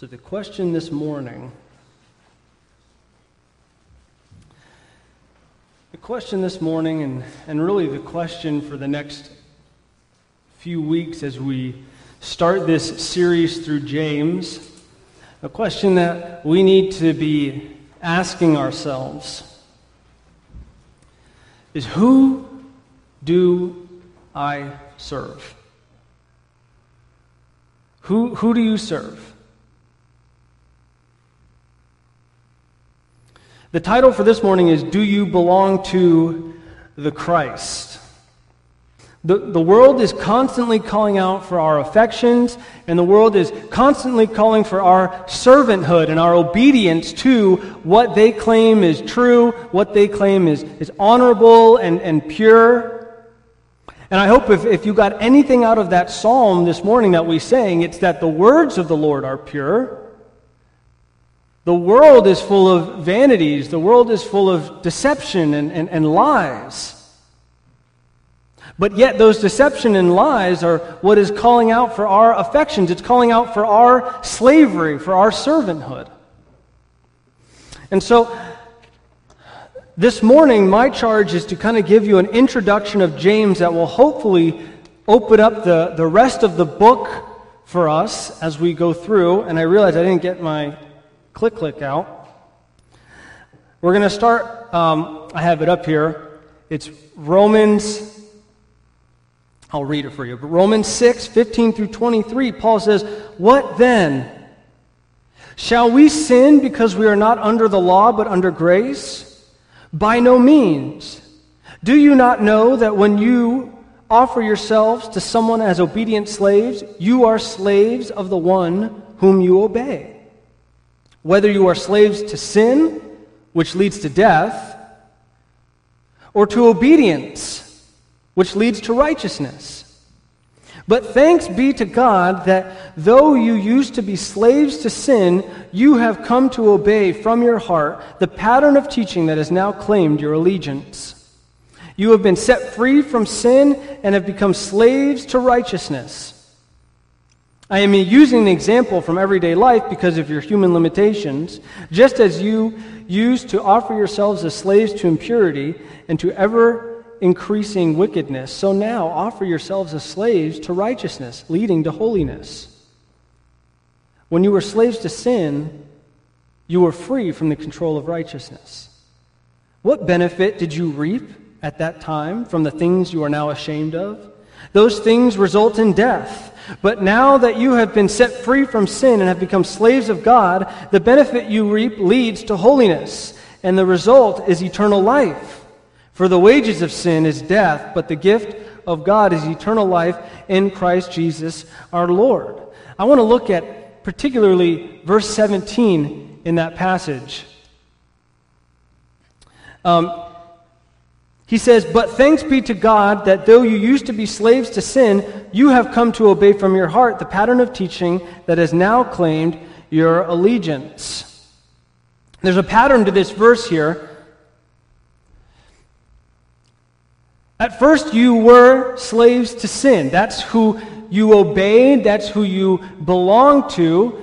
So, the question this morning the question this morning, and, and really the question for the next few weeks as we start this series through James, a question that we need to be asking ourselves is who do I serve? Who, who do you serve? The title for this morning is Do You Belong to the Christ? The, the world is constantly calling out for our affections, and the world is constantly calling for our servanthood and our obedience to what they claim is true, what they claim is, is honorable and, and pure. And I hope if, if you got anything out of that psalm this morning that we sang, it's that the words of the Lord are pure the world is full of vanities, the world is full of deception and, and, and lies. But yet, those deception and lies are what is calling out for our affections. It's calling out for our slavery, for our servanthood. And so, this morning, my charge is to kind of give you an introduction of James that will hopefully open up the, the rest of the book for us as we go through. And I realize I didn't get my click click out. We're going to start, um, I have it up here. It's Romans, I'll read it for you. But Romans 6, 15 through 23, Paul says, What then? Shall we sin because we are not under the law but under grace? By no means. Do you not know that when you offer yourselves to someone as obedient slaves, you are slaves of the one whom you obey? Whether you are slaves to sin, which leads to death, or to obedience, which leads to righteousness. But thanks be to God that though you used to be slaves to sin, you have come to obey from your heart the pattern of teaching that has now claimed your allegiance. You have been set free from sin and have become slaves to righteousness. I am using an example from everyday life because of your human limitations, just as you used to offer yourselves as slaves to impurity and to ever increasing wickedness, so now offer yourselves as slaves to righteousness, leading to holiness. When you were slaves to sin, you were free from the control of righteousness. What benefit did you reap at that time from the things you are now ashamed of? Those things result in death. But now that you have been set free from sin and have become slaves of God, the benefit you reap leads to holiness, and the result is eternal life. For the wages of sin is death, but the gift of God is eternal life in Christ Jesus our Lord. I want to look at particularly verse 17 in that passage. Um, he says, But thanks be to God that though you used to be slaves to sin, you have come to obey from your heart the pattern of teaching that has now claimed your allegiance. There's a pattern to this verse here. At first, you were slaves to sin. That's who you obeyed, that's who you belonged to.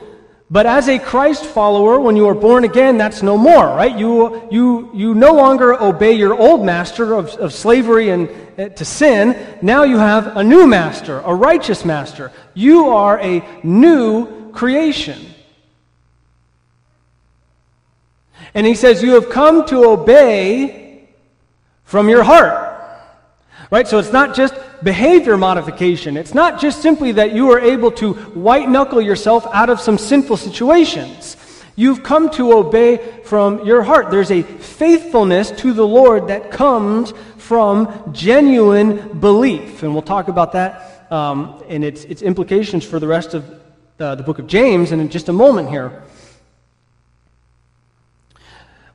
But as a Christ follower, when you are born again, that's no more, right? You, you, you no longer obey your old master of, of slavery and uh, to sin. Now you have a new master, a righteous master. You are a new creation. And he says, You have come to obey from your heart. Right? So it's not just behavior modification. It's not just simply that you are able to white knuckle yourself out of some sinful situations. You've come to obey from your heart. There's a faithfulness to the Lord that comes from genuine belief. And we'll talk about that um, and its, its implications for the rest of uh, the book of James in just a moment here.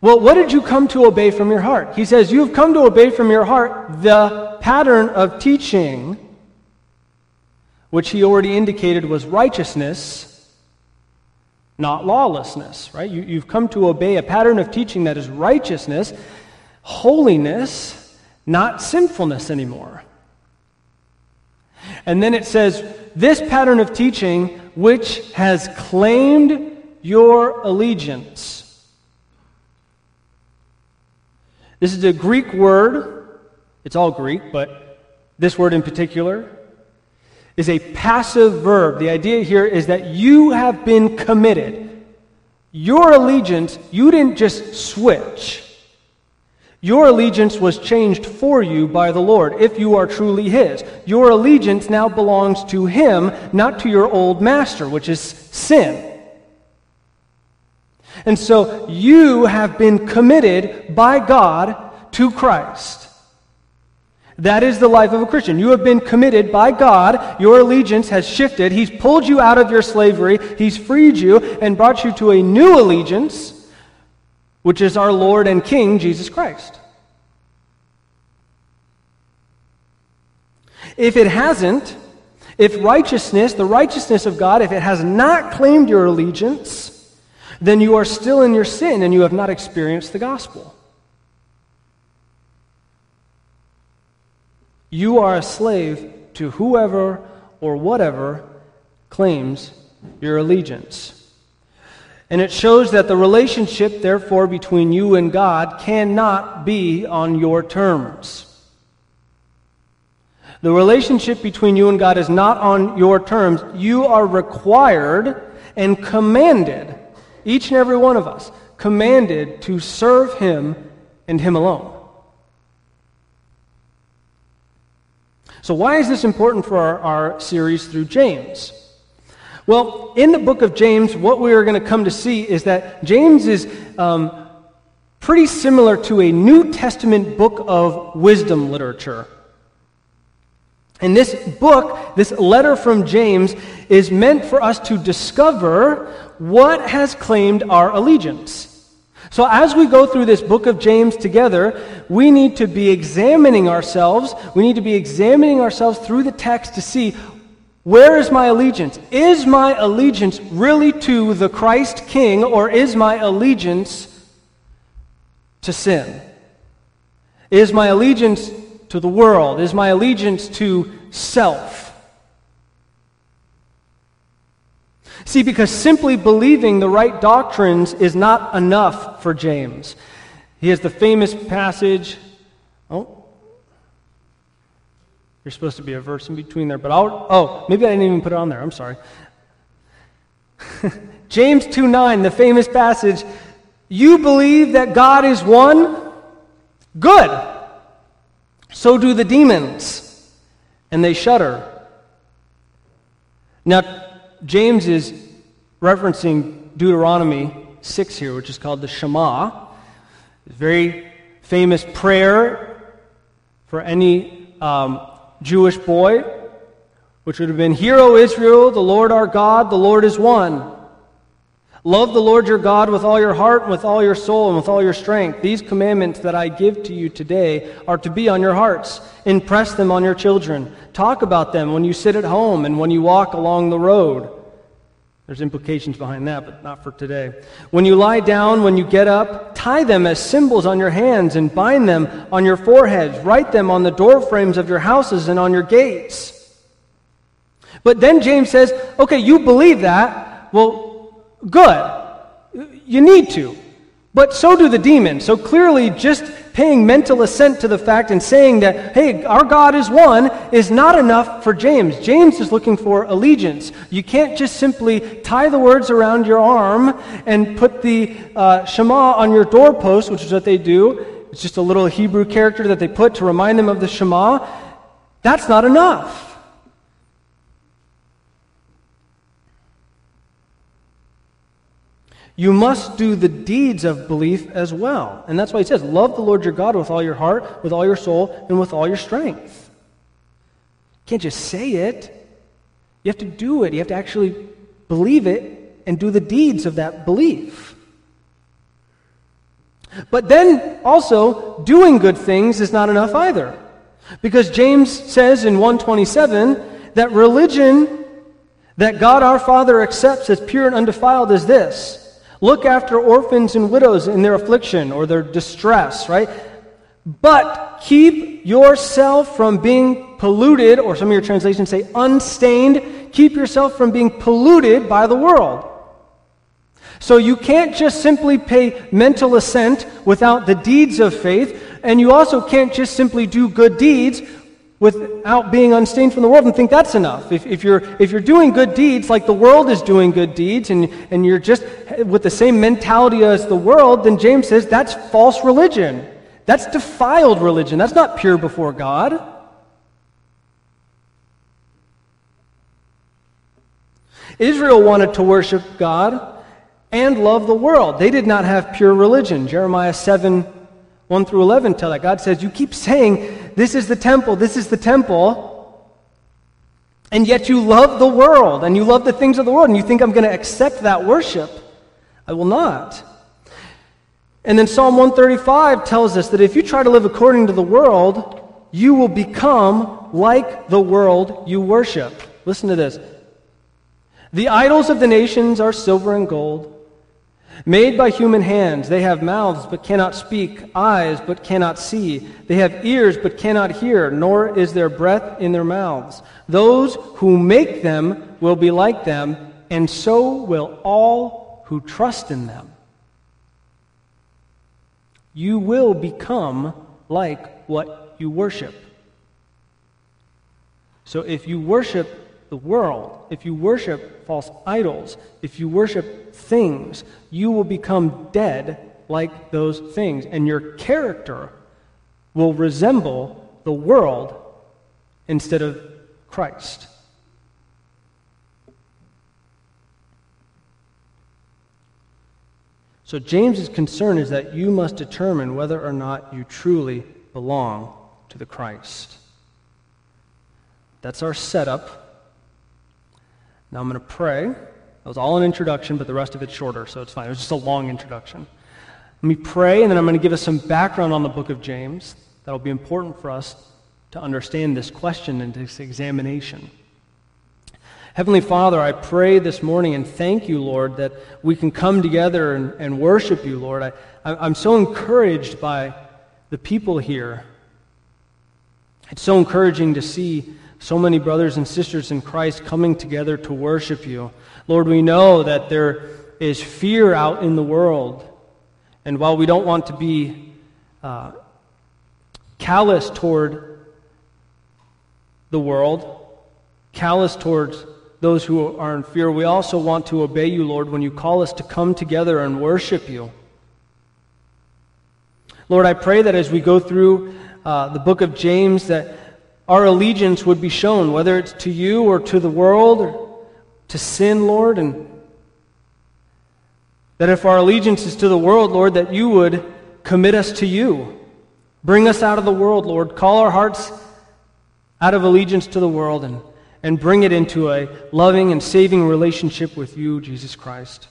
Well, what did you come to obey from your heart? He says, You've come to obey from your heart the pattern of teaching, which he already indicated was righteousness, not lawlessness, right? You, have come to obey a pattern of teaching that is righteousness, holiness, not sinfulness anymore. And then it says, This pattern of teaching, which has claimed your allegiance. This is a Greek word. It's all Greek, but this word in particular is a passive verb. The idea here is that you have been committed. Your allegiance, you didn't just switch. Your allegiance was changed for you by the Lord, if you are truly His. Your allegiance now belongs to Him, not to your old master, which is sin. And so you have been committed by God to Christ. That is the life of a Christian. You have been committed by God. Your allegiance has shifted. He's pulled you out of your slavery. He's freed you and brought you to a new allegiance, which is our Lord and King, Jesus Christ. If it hasn't, if righteousness, the righteousness of God, if it has not claimed your allegiance, then you are still in your sin and you have not experienced the gospel. You are a slave to whoever or whatever claims your allegiance. And it shows that the relationship, therefore, between you and God cannot be on your terms. The relationship between you and God is not on your terms. You are required and commanded, each and every one of us, commanded to serve Him and Him alone. So, why is this important for our, our series through James? Well, in the book of James, what we are going to come to see is that James is um, pretty similar to a New Testament book of wisdom literature. And this book, this letter from James, is meant for us to discover what has claimed our allegiance. So, as we go through this book of James together, we need to be examining ourselves. We need to be examining ourselves through the text to see where is my allegiance? Is my allegiance really to the Christ King, or is my allegiance to sin? Is my allegiance to the world? Is my allegiance to self? See, because simply believing the right doctrines is not enough for James. He has the famous passage. Oh, you're supposed to be a verse in between there, but I'll. Oh, maybe I didn't even put it on there. I'm sorry. James 2 9, the famous passage. You believe that God is one? Good. So do the demons, and they shudder. Now, James is referencing Deuteronomy 6 here, which is called the Shema. It's a very famous prayer for any um, Jewish boy, which would have been Hear, O Israel, the Lord our God, the Lord is one. Love the Lord your God with all your heart, and with all your soul, and with all your strength. These commandments that I give to you today are to be on your hearts. Impress them on your children. Talk about them when you sit at home and when you walk along the road. There's implications behind that, but not for today. When you lie down, when you get up, tie them as symbols on your hands and bind them on your foreheads. Write them on the door frames of your houses and on your gates. But then James says, okay, you believe that. Well, Good. You need to. But so do the demons. So clearly, just paying mental assent to the fact and saying that, hey, our God is one, is not enough for James. James is looking for allegiance. You can't just simply tie the words around your arm and put the uh, Shema on your doorpost, which is what they do. It's just a little Hebrew character that they put to remind them of the Shema. That's not enough. You must do the deeds of belief as well. And that's why he says, Love the Lord your God with all your heart, with all your soul, and with all your strength. You can't just say it. You have to do it. You have to actually believe it and do the deeds of that belief. But then also, doing good things is not enough either. Because James says in 127 that religion that God our Father accepts as pure and undefiled is this Look after orphans and widows in their affliction or their distress, right? But keep yourself from being polluted, or some of your translations say unstained. Keep yourself from being polluted by the world. So you can't just simply pay mental assent without the deeds of faith, and you also can't just simply do good deeds without being unstained from the world and think that's enough. If, if, you're, if you're doing good deeds like the world is doing good deeds and, and you're just with the same mentality as the world, then James says that's false religion. That's defiled religion. That's not pure before God. Israel wanted to worship God and love the world. They did not have pure religion. Jeremiah 7 1 through 11 tell that. God says, You keep saying, This is the temple, this is the temple, and yet you love the world and you love the things of the world, and you think I'm going to accept that worship. I will not. And then Psalm 135 tells us that if you try to live according to the world, you will become like the world you worship. Listen to this. The idols of the nations are silver and gold Made by human hands, they have mouths but cannot speak, eyes but cannot see. They have ears but cannot hear, nor is there breath in their mouths. Those who make them will be like them, and so will all who trust in them. You will become like what you worship. So if you worship the world, if you worship false idols, if you worship things, you will become dead like those things, and your character will resemble the world instead of Christ. So, James's concern is that you must determine whether or not you truly belong to the Christ. That's our setup. Now I'm going to pray. That was all an introduction, but the rest of it's shorter, so it's fine. It was just a long introduction. Let me pray, and then I'm going to give us some background on the book of James that'll be important for us to understand this question and this examination. Heavenly Father, I pray this morning and thank you, Lord, that we can come together and, and worship you, Lord. I, I'm so encouraged by the people here. It's so encouraging to see so many brothers and sisters in Christ coming together to worship you. Lord, we know that there is fear out in the world. And while we don't want to be uh, callous toward the world, callous towards those who are in fear, we also want to obey you, Lord, when you call us to come together and worship you. Lord, I pray that as we go through uh, the book of James, that our allegiance would be shown, whether it's to you or to the world or to sin, Lord. And that if our allegiance is to the world, Lord, that you would commit us to you. Bring us out of the world, Lord. Call our hearts out of allegiance to the world and, and bring it into a loving and saving relationship with you, Jesus Christ.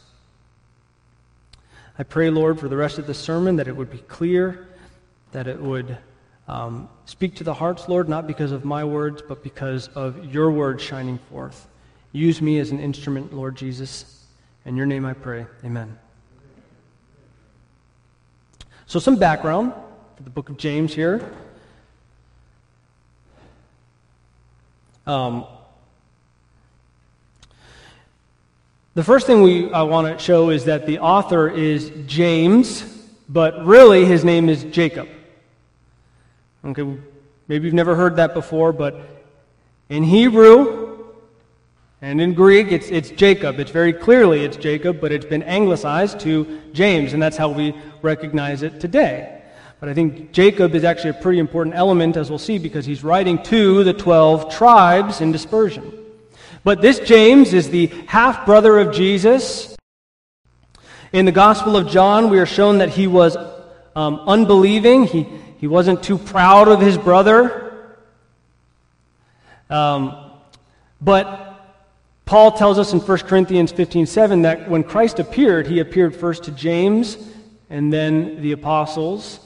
I pray, Lord, for the rest of the sermon that it would be clear, that it would um, speak to the hearts, Lord, not because of my words, but because of your word shining forth. Use me as an instrument, Lord Jesus. In your name I pray. Amen. So, some background for the book of James here. Um, the first thing we I want to show is that the author is James, but really his name is Jacob. Okay, maybe you've never heard that before, but in Hebrew and in Greek, it's, it's Jacob. It's very clearly it's Jacob, but it's been anglicized to James, and that's how we recognize it today. But I think Jacob is actually a pretty important element, as we'll see, because he's writing to the 12 tribes in dispersion. But this James is the half brother of Jesus. In the Gospel of John, we are shown that he was um, unbelieving. He, he wasn't too proud of his brother. Um, but Paul tells us in 1 Corinthians 15 7 that when Christ appeared, he appeared first to James and then the apostles.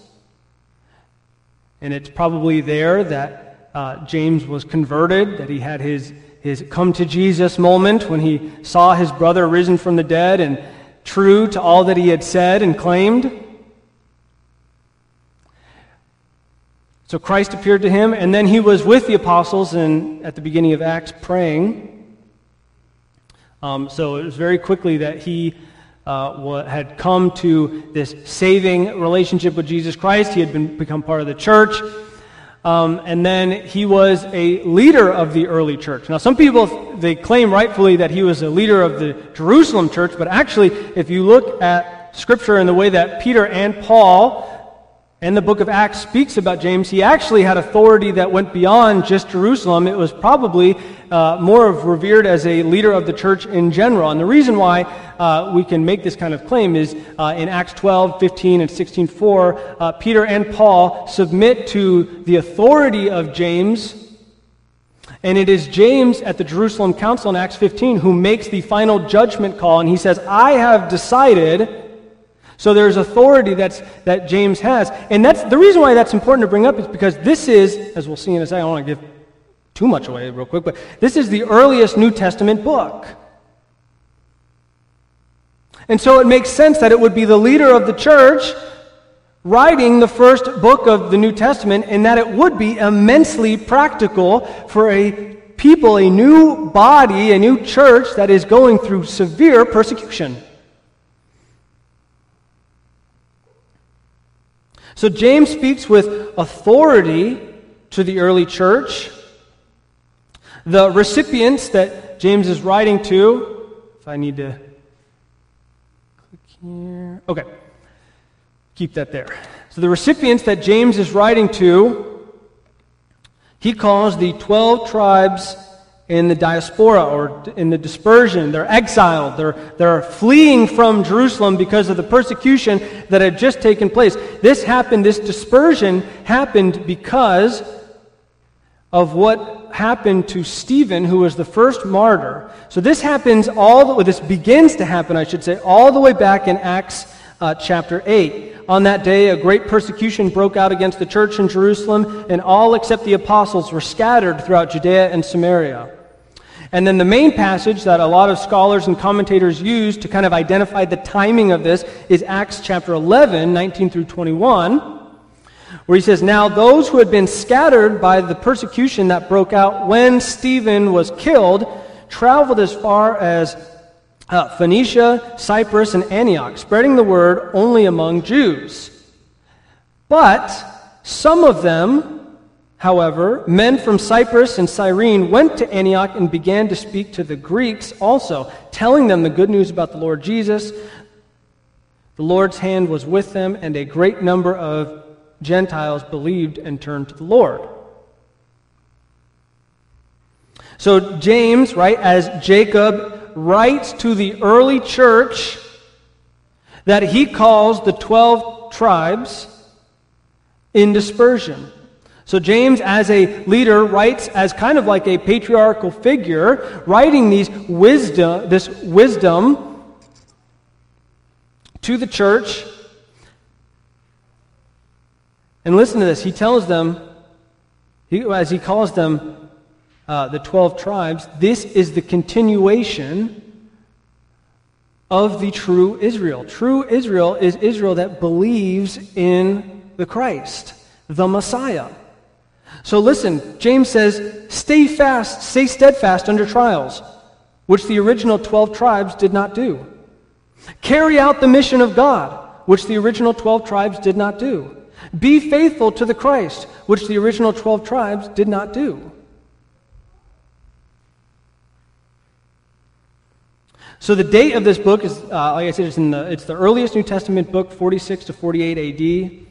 And it's probably there that uh, James was converted, that he had his, his come to Jesus moment when he saw his brother risen from the dead and true to all that he had said and claimed. So Christ appeared to him, and then he was with the apostles in, at the beginning of Acts praying. Um, so it was very quickly that he uh, had come to this saving relationship with Jesus Christ. He had been, become part of the church. Um, and then he was a leader of the early church. Now, some people, they claim rightfully that he was a leader of the Jerusalem church, but actually, if you look at Scripture and the way that Peter and Paul and the book of Acts speaks about James, he actually had authority that went beyond just Jerusalem. It was probably uh, more of revered as a leader of the church in general. And the reason why uh, we can make this kind of claim is uh, in Acts 12, 15, and 16, 4, uh, Peter and Paul submit to the authority of James. And it is James at the Jerusalem Council in Acts 15 who makes the final judgment call. And he says, I have decided so there's authority that's, that James has. And that's, the reason why that's important to bring up is because this is, as we'll see in a second, I don't want to give too much away real quick, but this is the earliest New Testament book. And so it makes sense that it would be the leader of the church writing the first book of the New Testament, and that it would be immensely practical for a people, a new body, a new church that is going through severe persecution. So James speaks with authority to the early church. The recipients that James is writing to, if I need to click here. Okay. Keep that there. So the recipients that James is writing to, he calls the 12 tribes in the diaspora or in the dispersion. They're exiled. They're, they're fleeing from Jerusalem because of the persecution that had just taken place. This happened, this dispersion happened because of what happened to Stephen, who was the first martyr. So this happens all the this begins to happen, I should say, all the way back in Acts uh, chapter 8. On that day, a great persecution broke out against the church in Jerusalem, and all except the apostles were scattered throughout Judea and Samaria. And then the main passage that a lot of scholars and commentators use to kind of identify the timing of this is Acts chapter 11, 19 through 21, where he says, Now those who had been scattered by the persecution that broke out when Stephen was killed traveled as far as uh, Phoenicia, Cyprus, and Antioch, spreading the word only among Jews. But some of them However, men from Cyprus and Cyrene went to Antioch and began to speak to the Greeks also, telling them the good news about the Lord Jesus. The Lord's hand was with them, and a great number of Gentiles believed and turned to the Lord. So, James, right, as Jacob writes to the early church that he calls the 12 tribes in dispersion. So James, as a leader, writes as kind of like a patriarchal figure, writing these wisdom, this wisdom to the church. And listen to this. He tells them, he, as he calls them uh, the 12 tribes, this is the continuation of the true Israel. True Israel is Israel that believes in the Christ, the Messiah. So listen, James says, stay fast, stay steadfast under trials, which the original 12 tribes did not do. Carry out the mission of God, which the original 12 tribes did not do. Be faithful to the Christ, which the original 12 tribes did not do. So the date of this book is, uh, like I said, it's, the, it's the earliest New Testament book, 46 to 48 AD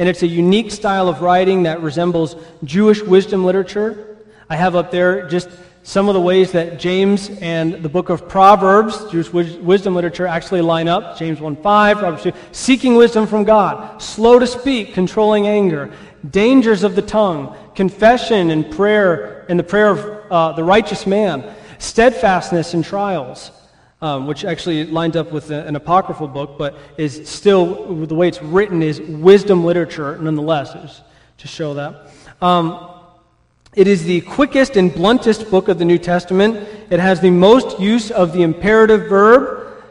and it's a unique style of writing that resembles Jewish wisdom literature. I have up there just some of the ways that James and the book of Proverbs, Jewish wisdom literature, actually line up. James 1 5, Proverbs 2, seeking wisdom from God, slow to speak, controlling anger, dangers of the tongue, confession and prayer, and the prayer of uh, the righteous man, steadfastness in trials um, which actually lines up with an apocryphal book, but is still, the way it's written, is wisdom literature nonetheless, to show that. Um, it is the quickest and bluntest book of the New Testament. It has the most use of the imperative verb,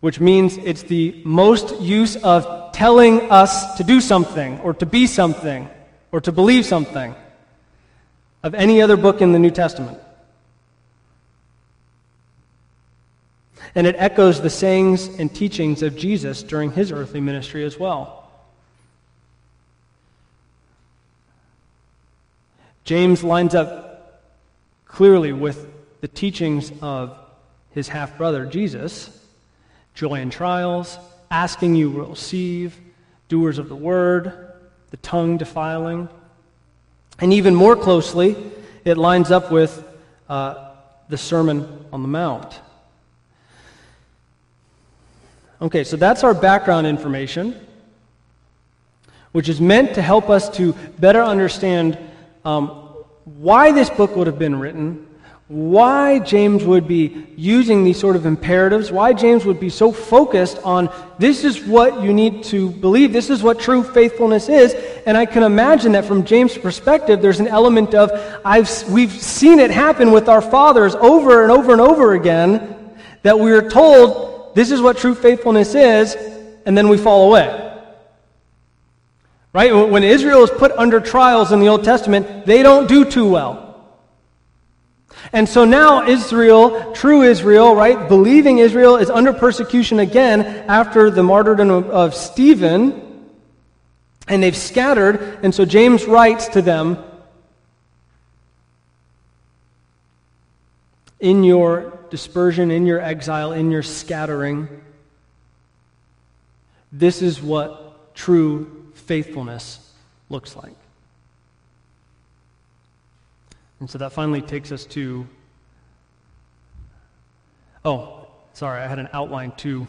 which means it's the most use of telling us to do something, or to be something, or to believe something, of any other book in the New Testament. And it echoes the sayings and teachings of Jesus during his earthly ministry as well. James lines up clearly with the teachings of his half brother, Jesus joy in trials, asking you will receive, doers of the word, the tongue defiling. And even more closely, it lines up with uh, the Sermon on the Mount. Okay, so that's our background information, which is meant to help us to better understand um, why this book would have been written, why James would be using these sort of imperatives, why James would be so focused on this is what you need to believe, this is what true faithfulness is. And I can imagine that from James' perspective, there's an element of I've, we've seen it happen with our fathers over and over and over again that we are told this is what true faithfulness is, and then we fall away. Right? When Israel is put under trials in the Old Testament, they don't do too well. And so now Israel, true Israel, right, believing Israel, is under persecution again after the martyrdom of, Stephen. And they've scattered. And so James writes to them In your dispersion, in your exile, in your scattering, this is what true faithfulness looks like. And so that finally takes us to. Oh, sorry, I had an outline too.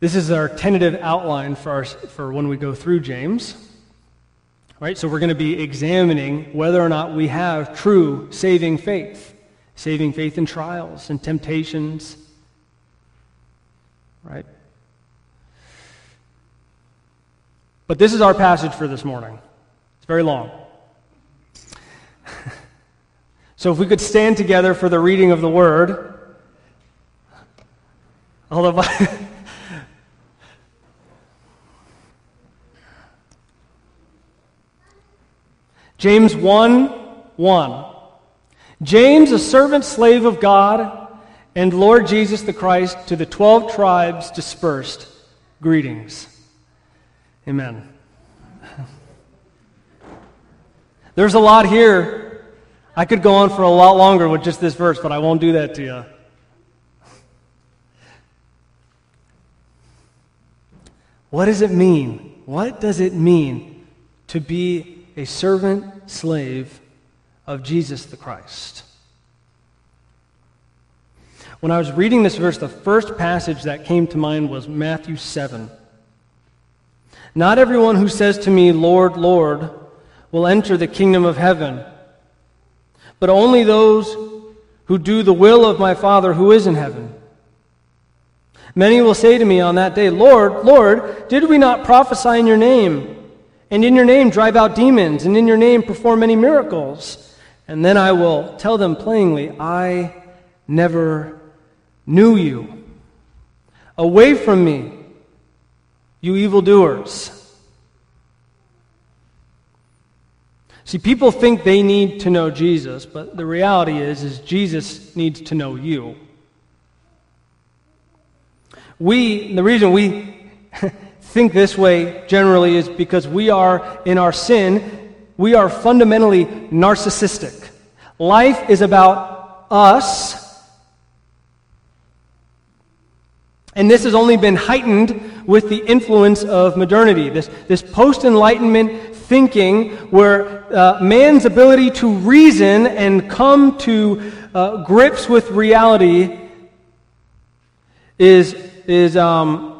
This is our tentative outline for, our, for when we go through James. Right? So we're going to be examining whether or not we have true saving faith, saving faith in trials and temptations. Right? But this is our passage for this morning. It's very long. So if we could stand together for the reading of the word. Although James 1 1. James, a servant slave of God and Lord Jesus the Christ, to the 12 tribes dispersed, greetings. Amen. There's a lot here I could go on for a lot longer with just this verse, but I won't do that to you. What does it mean? What does it mean to be a servant slave of Jesus the Christ? When I was reading this verse, the first passage that came to mind was Matthew 7. Not everyone who says to me, Lord, Lord, will enter the kingdom of heaven but only those who do the will of my Father who is in heaven. Many will say to me on that day, Lord, Lord, did we not prophesy in your name? And in your name drive out demons, and in your name perform many miracles? And then I will tell them plainly, I never knew you. Away from me, you evildoers. See, people think they need to know Jesus, but the reality is, is Jesus needs to know you. We, the reason we think this way generally is because we are, in our sin, we are fundamentally narcissistic. Life is about us. And this has only been heightened with the influence of modernity. This, this post Enlightenment thinking where uh, man's ability to reason and come to uh, grips with reality is, is um,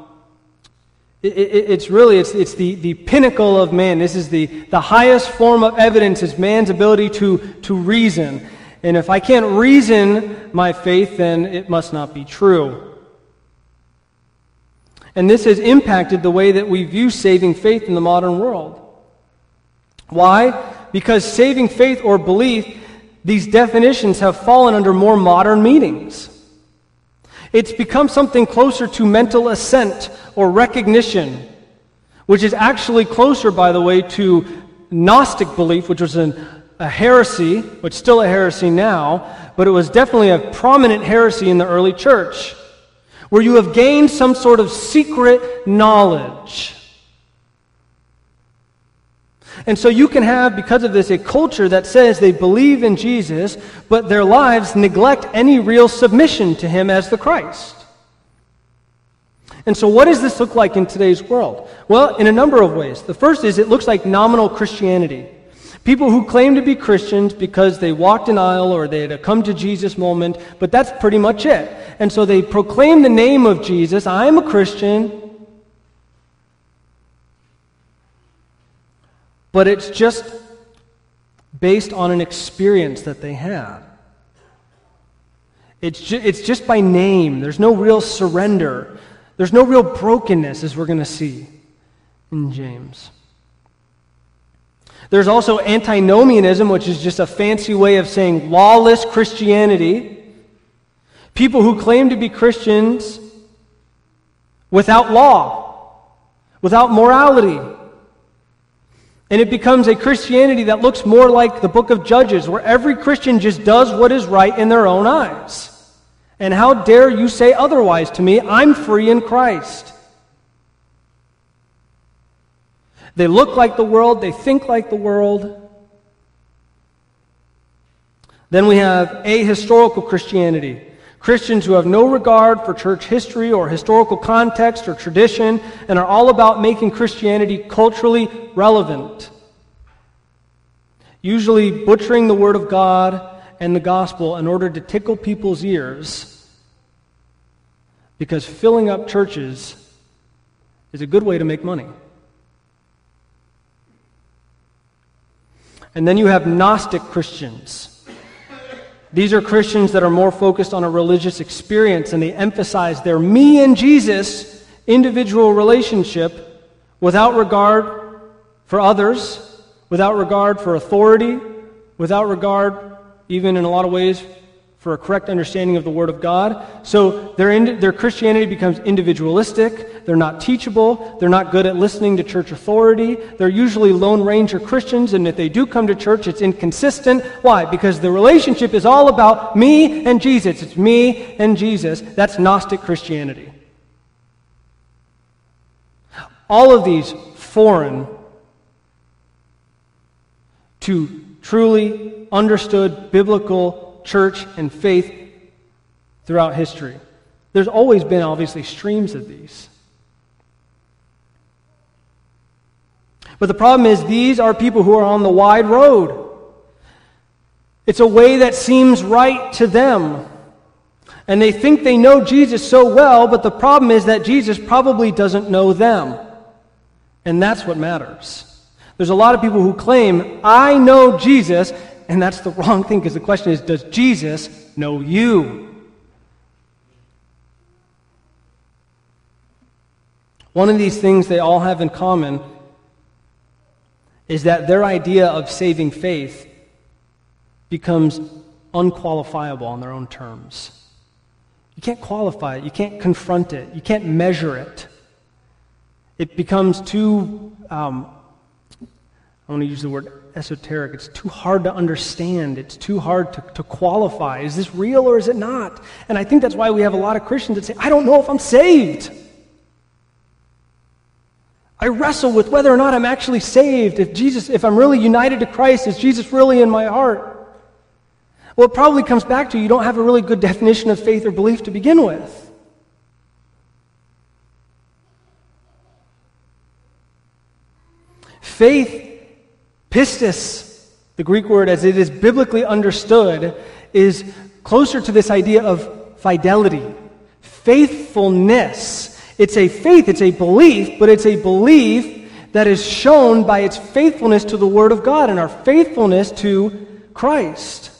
it, it, it's really it's, it's the, the pinnacle of man this is the, the highest form of evidence is man's ability to, to reason and if i can't reason my faith then it must not be true and this has impacted the way that we view saving faith in the modern world why? Because saving faith or belief, these definitions have fallen under more modern meanings. It's become something closer to mental assent or recognition, which is actually closer, by the way, to Gnostic belief, which was an, a heresy, which is still a heresy now, but it was definitely a prominent heresy in the early church, where you have gained some sort of secret knowledge. And so you can have, because of this, a culture that says they believe in Jesus, but their lives neglect any real submission to him as the Christ. And so, what does this look like in today's world? Well, in a number of ways. The first is it looks like nominal Christianity. People who claim to be Christians because they walked an aisle or they had a come to Jesus moment, but that's pretty much it. And so they proclaim the name of Jesus I'm a Christian. But it's just based on an experience that they had. It's, ju- it's just by name. There's no real surrender. There's no real brokenness, as we're going to see in James. There's also antinomianism, which is just a fancy way of saying lawless Christianity. People who claim to be Christians without law, without morality. And it becomes a Christianity that looks more like the book of Judges, where every Christian just does what is right in their own eyes. And how dare you say otherwise to me? I'm free in Christ. They look like the world, they think like the world. Then we have ahistorical Christianity. Christians who have no regard for church history or historical context or tradition and are all about making Christianity culturally relevant. Usually butchering the Word of God and the gospel in order to tickle people's ears because filling up churches is a good way to make money. And then you have Gnostic Christians. These are Christians that are more focused on a religious experience and they emphasize their me and Jesus individual relationship without regard for others, without regard for authority, without regard, even in a lot of ways, for a correct understanding of the Word of God. So their, their Christianity becomes individualistic. They're not teachable. They're not good at listening to church authority. They're usually Lone Ranger Christians, and if they do come to church, it's inconsistent. Why? Because the relationship is all about me and Jesus. It's me and Jesus. That's Gnostic Christianity. All of these foreign to truly understood biblical church and faith throughout history. There's always been, obviously, streams of these. But the problem is, these are people who are on the wide road. It's a way that seems right to them. And they think they know Jesus so well, but the problem is that Jesus probably doesn't know them. And that's what matters. There's a lot of people who claim, I know Jesus, and that's the wrong thing because the question is Does Jesus know you? One of these things they all have in common is that their idea of saving faith becomes unqualifiable on their own terms. You can't qualify it, you can't confront it, you can't measure it. It becomes too, um, I want to use the word esoteric. It's too hard to understand. It's too hard to, to qualify. Is this real or is it not? And I think that's why we have a lot of Christians that say, I don't know if I'm saved. I wrestle with whether or not I'm actually saved. If Jesus, if I'm really united to Christ, is Jesus really in my heart? Well, it probably comes back to you don't have a really good definition of faith or belief to begin with. Faith Pistis, the Greek word as it is biblically understood, is closer to this idea of fidelity, faithfulness. It's a faith, it's a belief, but it's a belief that is shown by its faithfulness to the Word of God and our faithfulness to Christ.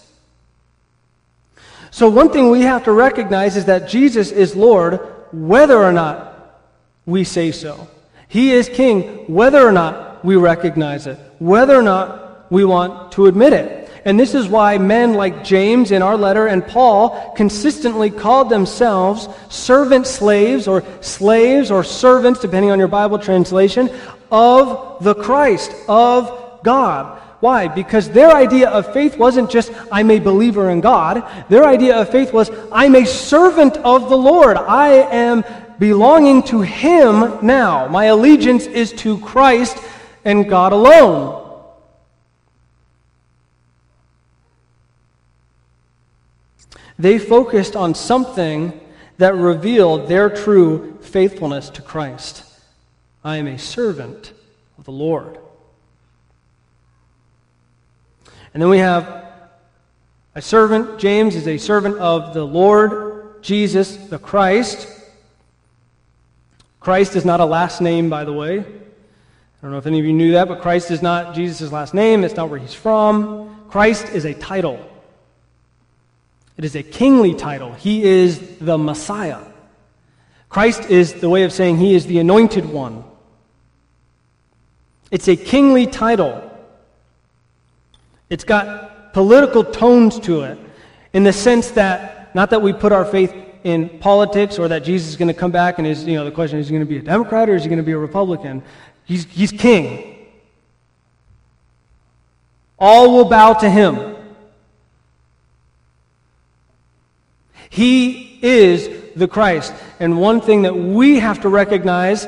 So, one thing we have to recognize is that Jesus is Lord whether or not we say so. He is King whether or not we recognize it whether or not we want to admit it. And this is why men like James in our letter and Paul consistently called themselves servant slaves or slaves or servants, depending on your Bible translation, of the Christ, of God. Why? Because their idea of faith wasn't just, I'm a believer in God. Their idea of faith was, I'm a servant of the Lord. I am belonging to Him now. My allegiance is to Christ and God alone. They focused on something that revealed their true faithfulness to Christ. I am a servant of the Lord. And then we have a servant. James is a servant of the Lord Jesus, the Christ. Christ is not a last name, by the way. I don't know if any of you knew that, but Christ is not Jesus' last name. It's not where he's from. Christ is a title. It is a kingly title. He is the Messiah. Christ is the way of saying he is the anointed one. It's a kingly title. It's got political tones to it in the sense that, not that we put our faith in politics or that Jesus is going to come back and is, you know, the question is he going to be a Democrat or is he going to be a Republican? He's, he's king. All will bow to him. He is the Christ. And one thing that we have to recognize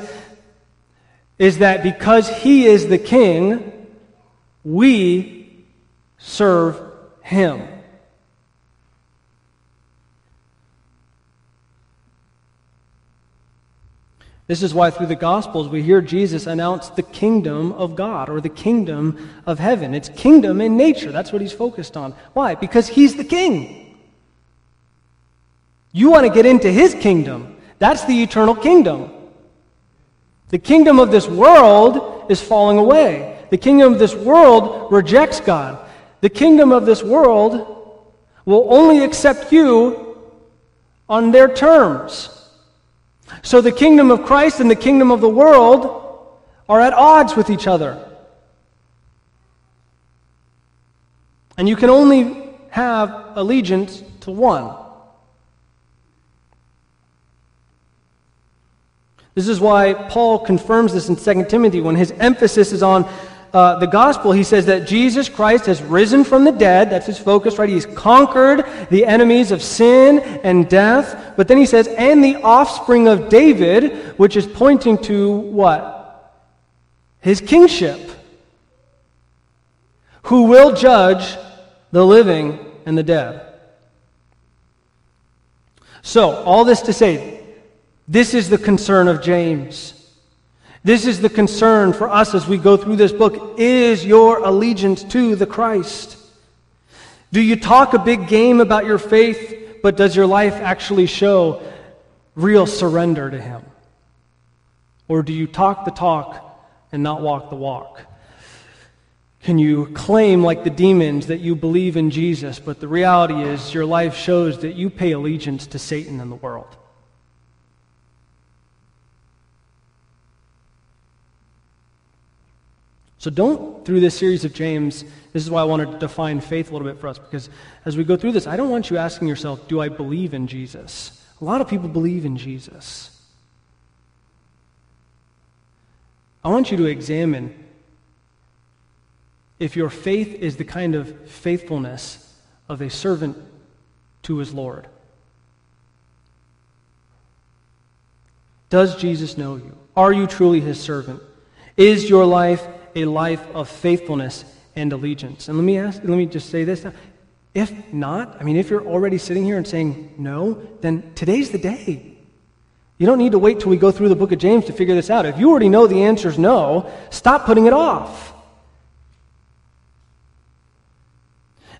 is that because He is the King, we serve Him. This is why through the Gospels we hear Jesus announce the kingdom of God or the kingdom of heaven. It's kingdom in nature. That's what he's focused on. Why? Because he's the king. You want to get into his kingdom. That's the eternal kingdom. The kingdom of this world is falling away. The kingdom of this world rejects God. The kingdom of this world will only accept you on their terms. So the kingdom of Christ and the kingdom of the world are at odds with each other. And you can only have allegiance to one. This is why Paul confirms this in 2 Timothy when his emphasis is on uh, the gospel. He says that Jesus Christ has risen from the dead. That's his focus, right? He's conquered the enemies of sin and death. But then he says, and the offspring of David, which is pointing to what? His kingship. Who will judge the living and the dead. So, all this to say, this is the concern of James. This is the concern for us as we go through this book. Is your allegiance to the Christ? Do you talk a big game about your faith, but does your life actually show real surrender to Him? Or do you talk the talk and not walk the walk? Can you claim, like the demons, that you believe in Jesus, but the reality is your life shows that you pay allegiance to Satan and the world? So don't, through this series of James, this is why I wanted to define faith a little bit for us, because as we go through this, I don't want you asking yourself, do I believe in Jesus? A lot of people believe in Jesus. I want you to examine if your faith is the kind of faithfulness of a servant to his Lord. Does Jesus know you? Are you truly his servant? Is your life a life of faithfulness and allegiance. And let me ask, let me just say this now. If not, I mean, if you're already sitting here and saying no, then today's the day. You don't need to wait till we go through the book of James to figure this out. If you already know the answer is no, stop putting it off.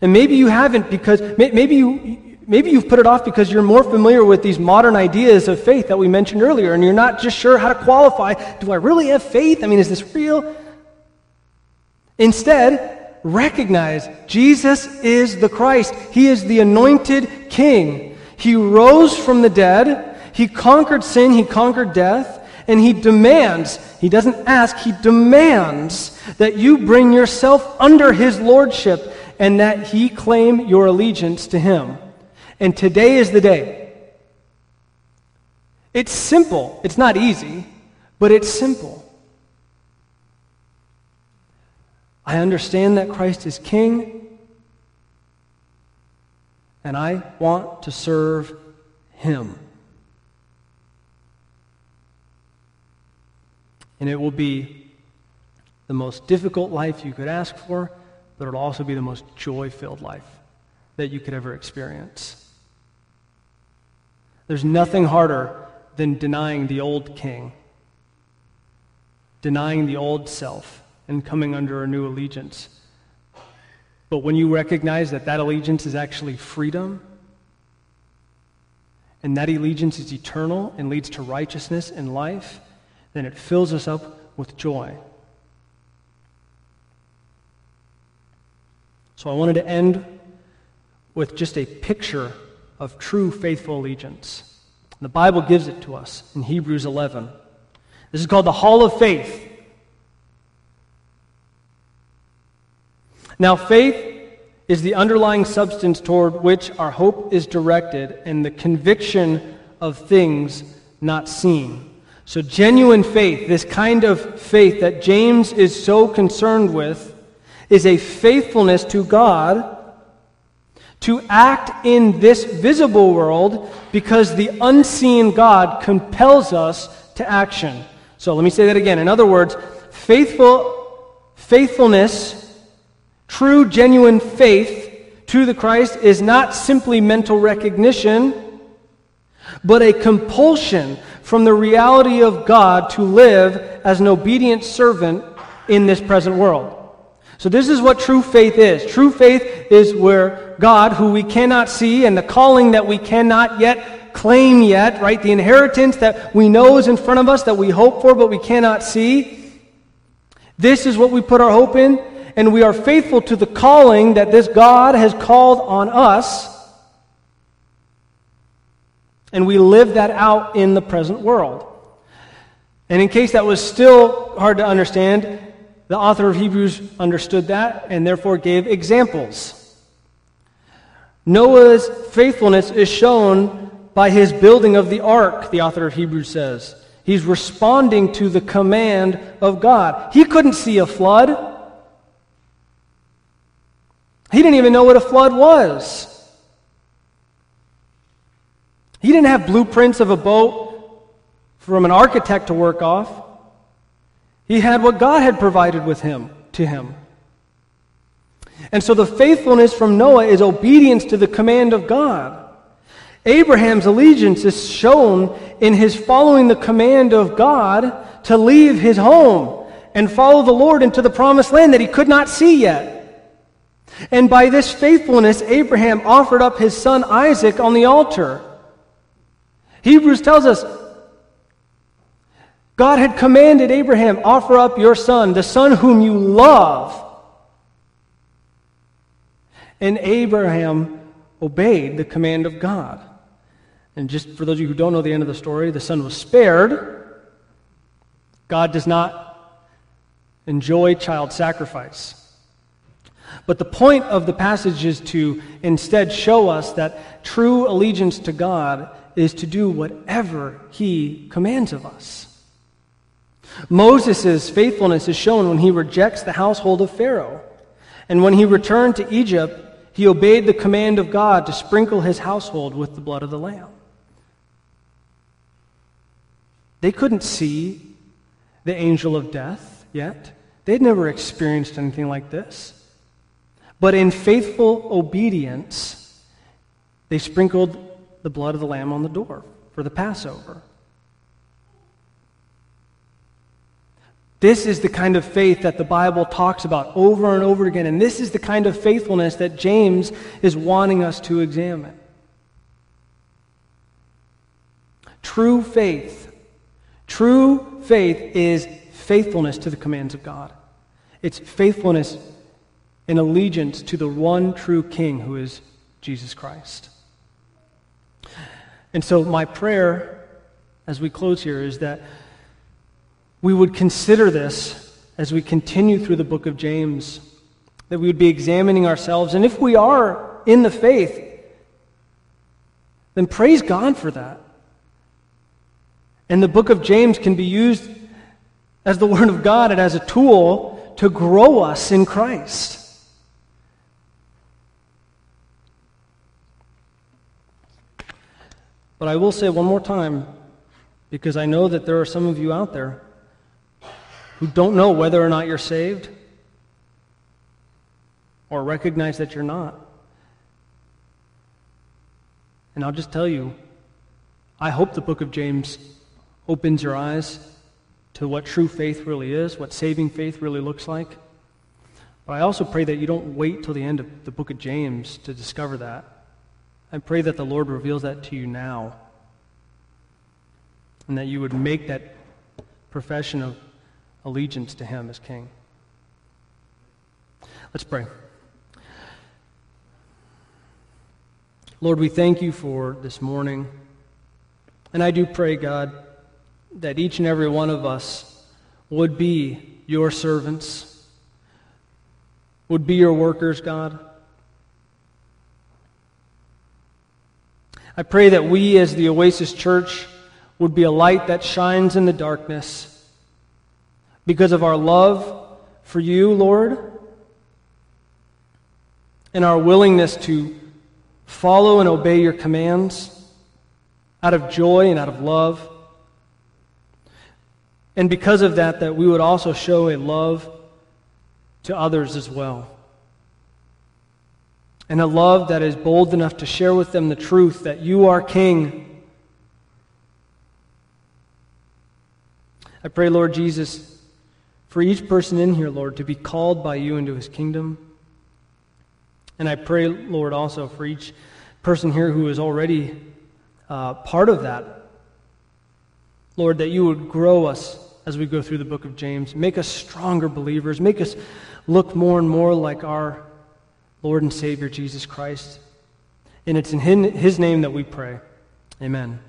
And maybe you haven't because maybe you maybe you've put it off because you're more familiar with these modern ideas of faith that we mentioned earlier and you're not just sure how to qualify. Do I really have faith? I mean, is this real? Instead, recognize Jesus is the Christ. He is the anointed king. He rose from the dead. He conquered sin. He conquered death. And he demands, he doesn't ask, he demands that you bring yourself under his lordship and that he claim your allegiance to him. And today is the day. It's simple. It's not easy, but it's simple. I understand that Christ is king, and I want to serve him. And it will be the most difficult life you could ask for, but it'll also be the most joy filled life that you could ever experience. There's nothing harder than denying the old king, denying the old self, and coming under a new allegiance. But when you recognize that that allegiance is actually freedom, and that allegiance is eternal and leads to righteousness and life, then it fills us up with joy. So I wanted to end with just a picture of true faithful allegiance. The Bible gives it to us in Hebrews 11. This is called the Hall of Faith. Now, faith is the underlying substance toward which our hope is directed and the conviction of things not seen. So, genuine faith, this kind of faith that James is so concerned with, is a faithfulness to God to act in this visible world because the unseen God compels us to action. So, let me say that again. In other words, faithful, faithfulness, true, genuine faith to the Christ is not simply mental recognition but a compulsion from the reality of God to live as an obedient servant in this present world. So, this is what true faith is. True faith is where God, who we cannot see, and the calling that we cannot yet claim yet, right? The inheritance that we know is in front of us, that we hope for, but we cannot see. This is what we put our hope in, and we are faithful to the calling that this God has called on us and we live that out in the present world. And in case that was still hard to understand, the author of Hebrews understood that and therefore gave examples. Noah's faithfulness is shown by his building of the ark, the author of Hebrews says. He's responding to the command of God. He couldn't see a flood. He didn't even know what a flood was. He didn't have blueprints of a boat from an architect to work off. He had what God had provided with him to him. And so the faithfulness from Noah is obedience to the command of God. Abraham's allegiance is shown in his following the command of God to leave his home and follow the Lord into the promised land that he could not see yet. And by this faithfulness, Abraham offered up his son Isaac on the altar. Hebrews tells us God had commanded Abraham, offer up your son, the son whom you love. And Abraham obeyed the command of God. And just for those of you who don't know the end of the story, the son was spared. God does not enjoy child sacrifice. But the point of the passage is to instead show us that true allegiance to God is to do whatever he commands of us. Moses' faithfulness is shown when he rejects the household of Pharaoh. And when he returned to Egypt, he obeyed the command of God to sprinkle his household with the blood of the Lamb. They couldn't see the angel of death yet. They'd never experienced anything like this. But in faithful obedience, they sprinkled the blood of the Lamb on the door for the Passover. This is the kind of faith that the Bible talks about over and over again. And this is the kind of faithfulness that James is wanting us to examine. True faith. True faith is faithfulness to the commands of God. It's faithfulness in allegiance to the one true King who is Jesus Christ. And so, my prayer as we close here is that we would consider this as we continue through the book of James, that we would be examining ourselves. And if we are in the faith, then praise God for that. And the book of James can be used as the Word of God and as a tool to grow us in Christ. But I will say one more time, because I know that there are some of you out there who don't know whether or not you're saved or recognize that you're not. And I'll just tell you, I hope the book of James opens your eyes to what true faith really is, what saving faith really looks like. But I also pray that you don't wait till the end of the book of James to discover that. I pray that the Lord reveals that to you now. And that you would make that profession of allegiance to Him as King. Let's pray. Lord, we thank you for this morning. And I do pray, God, that each and every one of us would be your servants, would be your workers, God. I pray that we, as the Oasis Church, would be a light that shines in the darkness because of our love for you, Lord, and our willingness to follow and obey your commands out of joy and out of love. And because of that, that we would also show a love to others as well. And a love that is bold enough to share with them the truth that you are King. I pray, Lord Jesus, for each person in here, Lord, to be called by you into his kingdom. And I pray, Lord, also for each person here who is already uh, part of that. Lord, that you would grow us as we go through the book of James. Make us stronger believers. Make us look more and more like our Lord and Savior, Jesus Christ. And it's in His name that we pray. Amen.